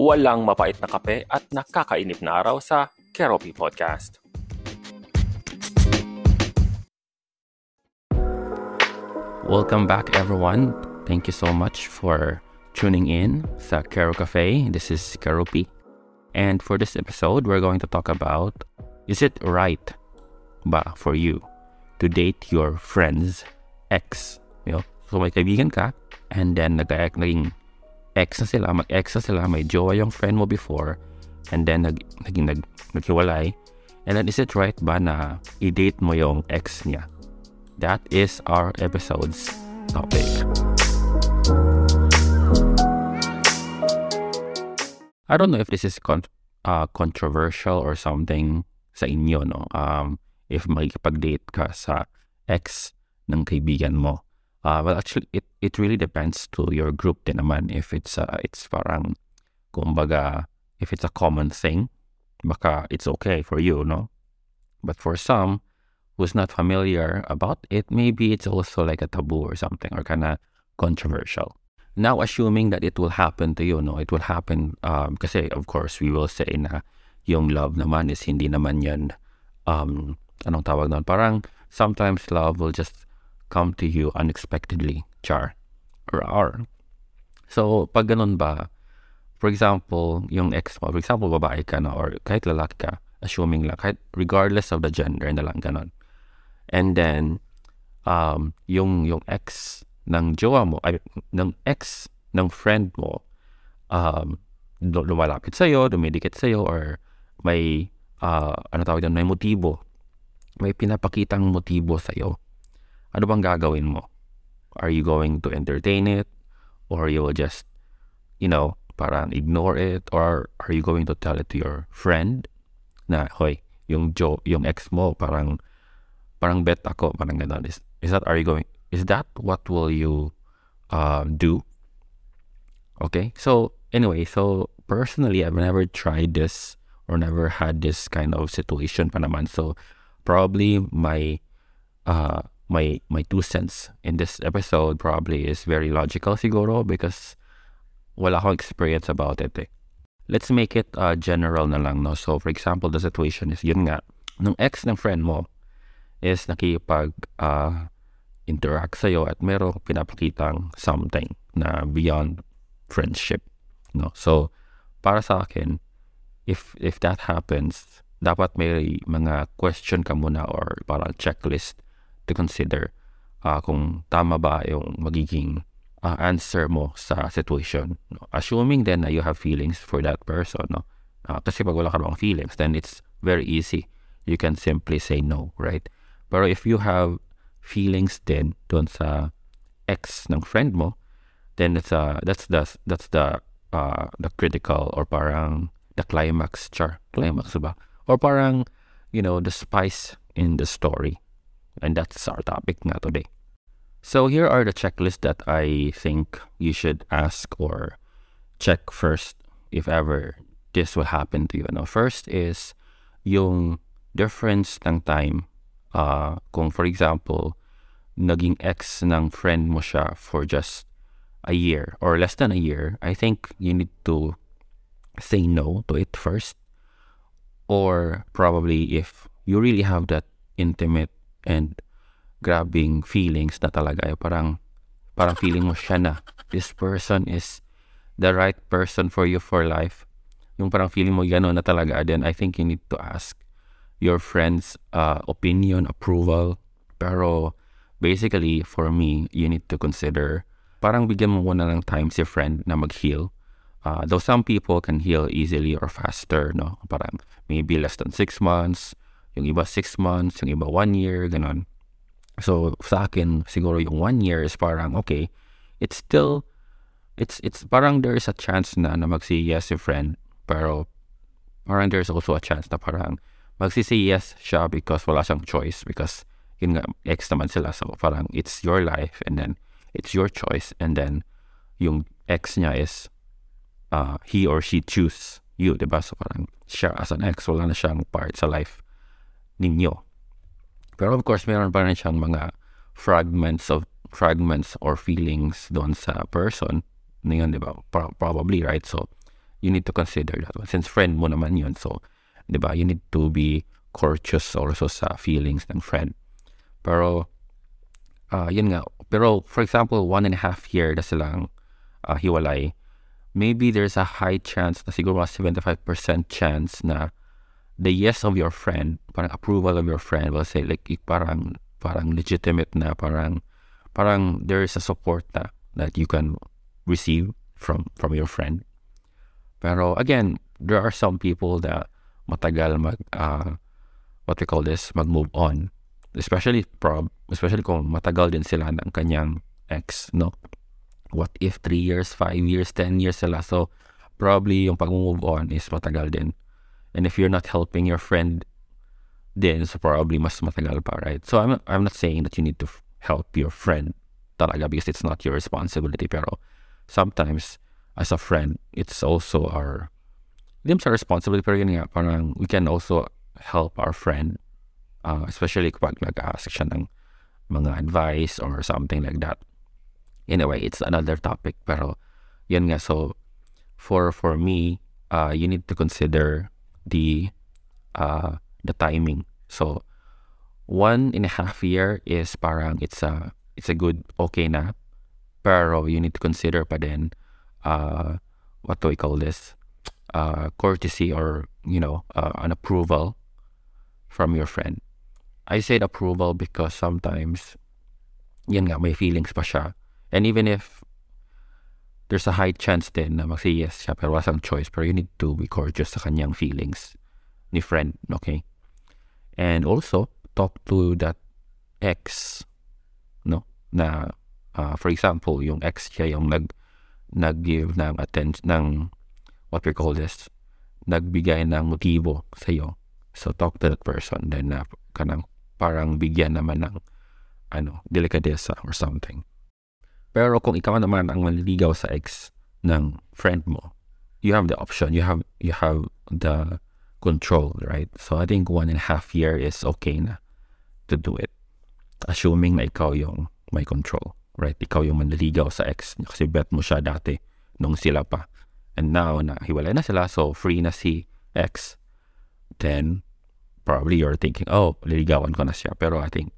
walang mapait na kape at nakakainip na araw sa Keropi Podcast. Welcome back everyone. Thank you so much for tuning in sa Kero Cafe. This is Keropi. And for this episode, we're going to talk about is it right ba for you to date your friend's ex? You know, so may kaibigan ka and then nag naging ex na sila, mag-ex na sila, may jowa yung friend mo before and then nag, naging nag, naghiwalay. And then is it right ba na i-date mo yung ex niya? That is our episode's topic. I don't know if this is con- uh, controversial or something sa inyo, no? Um, if makikipag-date ka sa ex ng kaibigan mo. Uh, well, actually, it, it really depends to your group din naman. If it's, uh, it's parang, kumbaga, if it's a common thing, baka it's okay for you, no? But for some who's not familiar about it, maybe it's also like a taboo or something or kind of controversial. Now, assuming that it will happen to you, no? It will happen, um, of course, we will say na yung love naman is hindi naman yan, um, anong tawag? Parang sometimes love will just come to you unexpectedly, char, or R. So, pag ganun ba, for example, yung ex mo, for example, babae ka na, or kahit lalaki ka, assuming lang, kahit regardless of the gender na lang ganun. And then, um, yung, yung ex ng jowa mo, ay, ng ex ng friend mo, um, lumalapit sa'yo, dumidikit sa'yo, or may, uh, ano tawag doon, may motibo. May pinapakitang motibo sa'yo. Ano bang gagawin mo? Are you going to entertain it? Or you will just, you know, parang ignore it? Or are you going to tell it to your friend? Na, hoy, yung jo, yung ex mo, parang parang bet ako, parang ganun. Is, is that, are you going, is that what will you uh, do? Okay, so anyway, so personally, I've never tried this or never had this kind of situation pa naman. So probably my uh, my my two cents in this episode probably is very logical siguro because wala akong experience about it eh. Let's make it uh, general na lang, no? So, for example, the situation is yun nga, nung ex ng friend mo, is nakipag uh, interact sa'yo at meron pinapakitang something na beyond friendship. No? So, para sa akin, if if that happens, dapat may mga question ka muna or parang checklist to consider uh, kung tama ba yung magiging uh, answer mo sa situation. Assuming then na you have feelings for that person. No? Uh, kasi pag wala ka bang feelings, then it's very easy. You can simply say no, right? Pero if you have feelings din doon sa ex ng friend mo, then it's uh, that's the that's the uh, the critical or parang the climax char climax ba or parang you know the spice in the story and that's our topic nga today. So here are the checklists that i think you should ask or check first if ever this will happen to you. No first is yung difference ng time. Uh, kung for example, naging ex ng friend mo siya for just a year or less than a year, I think you need to say no to it first. Or probably if you really have that intimate and grabbing feelings na talaga, eh, parang, parang feeling mo siya na, this person is the right person for you for life. Yung parang feeling mo gano'n na talaga, then I think you need to ask your friend's uh, opinion, approval. Pero basically, for me, you need to consider, parang bigyan mo muna ng time si friend na mag-heal. Uh, though some people can heal easily or faster, no? Parang maybe less than six months, yung iba six months, yung iba one year, ganon. So, sa akin, siguro yung one year is parang, okay, it's still, it's, it's parang there's a chance na na mag-say yes si friend, pero parang there's also a chance na parang magsisi yes siya because wala siyang choice because yun nga, ex naman sila. So parang it's your life and then it's your choice and then yung ex niya is uh, he or she choose you, di ba? So parang siya as an ex, wala na siyang part sa life ninyo. Pero of course, meron pa rin siyang mga fragments of fragments or feelings doon sa person na di ba? Pro- probably, right? So, you need to consider that one. Since friend mo naman yun, so, di ba, you need to be courteous also sa feelings ng friend. Pero, uh, yun nga, pero for example, one and a half year na silang uh, hiwalay, maybe there's a high chance na siguro 75% chance na the yes of your friend, parang approval of your friend will say like parang parang legitimate na parang parang there is a support na that you can receive from from your friend. Pero again, there are some people that matagal mag uh, what we call this, mag-move on. Especially prob, especially kung matagal din sila ng kanyang ex, no? what if 3 years, 5 years, 10 years sila. So, probably yung pag-move on is matagal din. And if you're not helping your friend then so probably mas matagal pa, right? So, I'm, I'm not saying that you need to help your friend talaga because it's not your responsibility. Pero, sometimes, as a friend, it's also our, hindi sa responsibility, pero yun nga, parang we can also help our friend, uh, especially kapag nag-ask siya ng mga advice or something like that. Anyway, it's another topic. Pero, yun nga. So, for for me, uh, you need to consider the uh, the timing. So, one and a half year is parang it's a it's a good okay na. Pero you need to consider pa din uh, what do we call this? Uh, courtesy or you know uh, an approval from your friend. I said approval because sometimes yan nga may feelings pa siya And even if there's a high chance din na mag-say yes siya pero wasang choice pero you need to be courteous sa kanyang feelings ni friend, okay? And also, talk to that ex, no? Na, uh, for example, yung ex siya yung nag, nag-give ng attention, ng, what we call this, nagbigay ng motibo sa iyo. So, talk to that person. Then, uh, kanang, parang bigyan naman ng, ano, delikadesa or something. Pero kung ikaw naman ang manliligaw sa ex ng friend mo, you have the option. You have you have the control, right? So I think one and a half year is okay na to do it. Assuming na ikaw yung may control, right? Ikaw yung manliligaw sa ex kasi bet mo siya dati nung sila pa. And now na hiwalay na sila, so free na si ex, then probably you're thinking, oh, liligawan ko na siya. Pero I think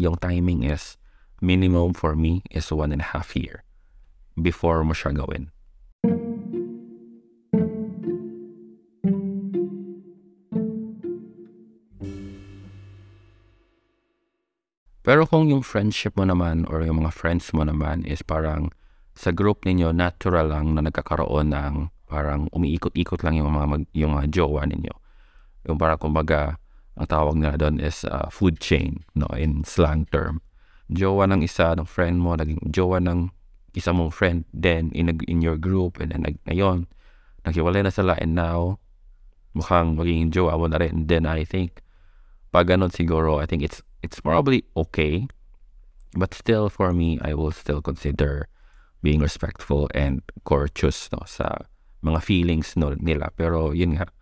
yung timing is minimum for me is one and a half year before mo siya gawin. Pero kung yung friendship mo naman or yung mga friends mo naman is parang sa group ninyo natural lang na nagkakaroon ng parang umiikot-ikot lang yung mga mag, yung mga jowa ninyo. Yung parang kumbaga ang tawag nila doon is uh, food chain no in slang term jowa ng isa ng friend mo, naging jowa ng isa mong friend, then in, in your group, and then ngayon, naghiwalay na sila, and now, mukhang magiging jowa mo na rin. Then I think, pag ganun siguro, I think it's, it's probably okay. But still, for me, I will still consider being respectful and courteous no, sa mga feelings no, nila. Pero yun nga,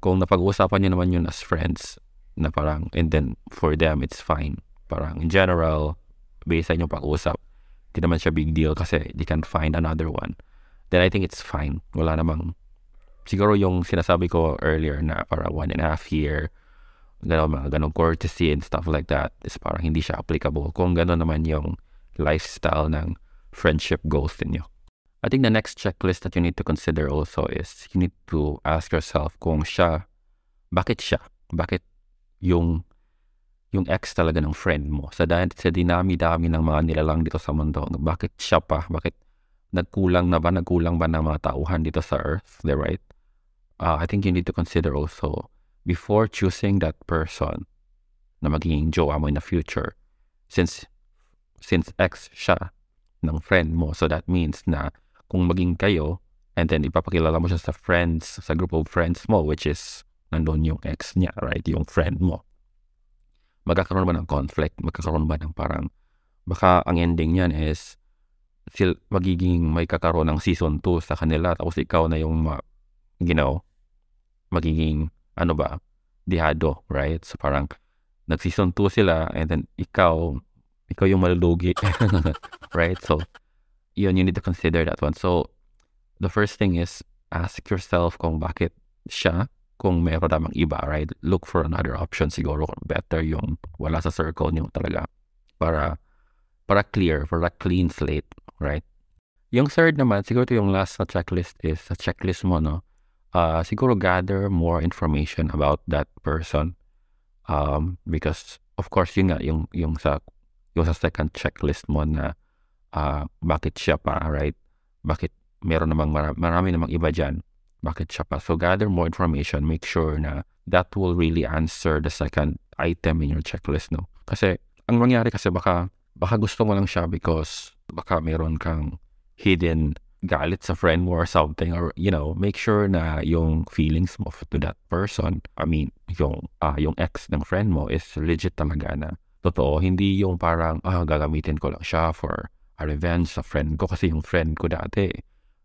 kung napag-uusapan nyo naman yun as friends, na parang, and then for them, it's fine parang in general, based sa inyong pag-usap, hindi naman siya big deal kasi you can find another one. Then I think it's fine. Wala namang, siguro yung sinasabi ko earlier na para one and a half year, gano'n, mga gano'ng courtesy and stuff like that is parang hindi siya applicable kung gano'n naman yung lifestyle ng friendship goals ninyo. I think the next checklist that you need to consider also is you need to ask yourself kung siya, bakit siya? Bakit yung yung ex talaga ng friend mo. Sa, sa dinami-dami ng mga nilalang dito sa mundo, bakit siya pa? Bakit nagkulang na ba? Nagkulang ba ng mga tauhan dito sa earth? they right? Uh, I think you need to consider also, before choosing that person na magiging jowa mo in the future, since since ex siya ng friend mo, so that means na kung maging kayo, and then ipapakilala mo siya sa friends, sa group of friends mo, which is nandun yung ex niya, right? Yung friend mo magkakaroon ba ng conflict? Magkakaroon ba ng parang, baka ang ending niyan is, sil magiging may kakaroon ng season 2 sa kanila tapos ikaw na yung ma, you know, magiging ano ba dihado right? So parang nag season 2 sila and then ikaw ikaw yung malulugi right? So yun you need to consider that one. So the first thing is ask yourself kung bakit siya kung meron namang iba, right? Look for another option siguro better yung wala sa circle niyo talaga para para clear, for a clean slate, right? Yung third naman, siguro yung last na checklist is sa checklist mo, no? Uh, siguro gather more information about that person. Um, because, of course, yun nga, yung, yung, sa, yung sa second checklist mo na uh, bakit siya pa, right? Bakit meron namang marami, marami namang iba dyan. Bakit siya pa? So, gather more information. Make sure na that will really answer the second item in your checklist, no? Kasi, ang mangyari kasi baka, baka gusto mo lang siya because baka meron kang hidden galit sa friend mo or something or you know make sure na yung feelings mo to that person I mean yung uh, yung ex ng friend mo is legit talaga na totoo hindi yung parang ah gagamitin ko lang siya for a revenge sa friend ko kasi yung friend ko dati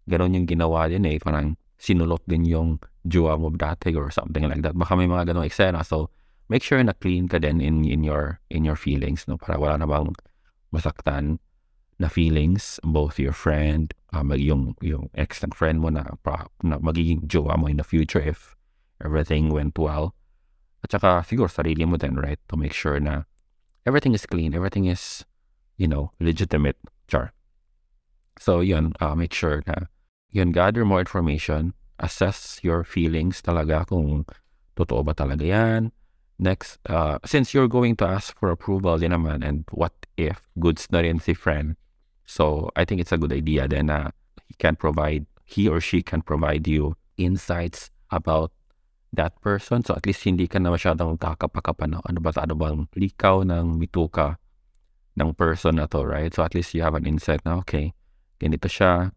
ganon yung ginawa din eh parang sinulot din yung jowa mo dati or something like that baka may mga ganong eksena so make sure na clean ka din in in your in your feelings no para wala na bang masaktan na feelings, both your friend, um, yung, yung ex ng friend mo na, na magiging jowa mo in the future if everything went well. At saka siguro sarili mo din, right? To make sure na everything is clean, everything is, you know, legitimate. Char. So yun, uh, make sure na yun, gather more information, assess your feelings talaga kung totoo ba talaga yan. Next, uh, since you're going to ask for approval din naman and what if goods na rin si friend, So I think it's a good idea then uh, he can provide, he or she can provide you insights about that person. So at least hindi ka na masyadong kakapakapan ano ba, ano bang likaw ng bituka ng person na to, right? So at least you have an insight na, okay, ganito siya.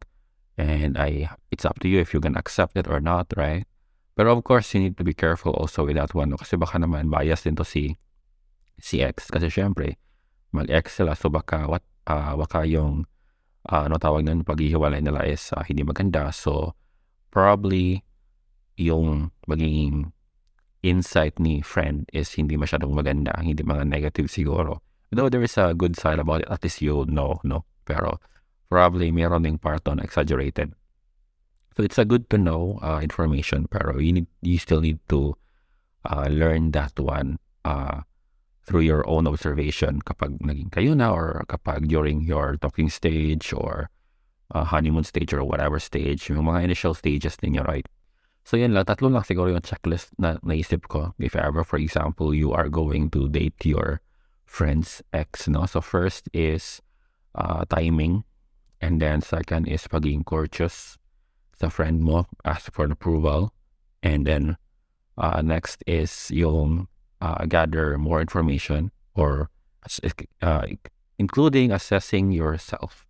And I, it's up to you if you can accept it or not, right? But of course, you need to be careful also with that one. No? Kasi baka naman bias din to si, si ex. Kasi syempre, mag-ex sila. So baka what uh, baka yung uh, ano tawag nun, paghihiwalay nila is uh, hindi maganda. So, probably yung magiging insight ni friend is hindi masyadong maganda, hindi mga negative siguro. Though there is a good side about it, at least you know, no? Pero probably meron ding part on exaggerated. So it's a good to know uh, information, pero you need you still need to uh, learn that one uh, through your own observation kapag naging kayo na or kapag during your talking stage or uh, honeymoon stage or whatever stage, yung mga initial stages ninyo, right? So yun lang, tatlo lang siguro yung checklist na naisip ko. If ever, for example, you are going to date your friend's ex, no? So first is uh, timing. And then second is pagiging courteous sa friend mo, ask for approval. And then uh, next is yung uh, gather more information or uh, including assessing yourself.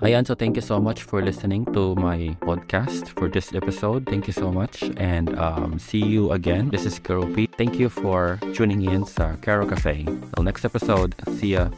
Ayan, so thank you so much for listening to my podcast for this episode. Thank you so much and um, see you again. This is Karo P. Thank you for tuning in sa Caro Cafe. Till next episode, see ya.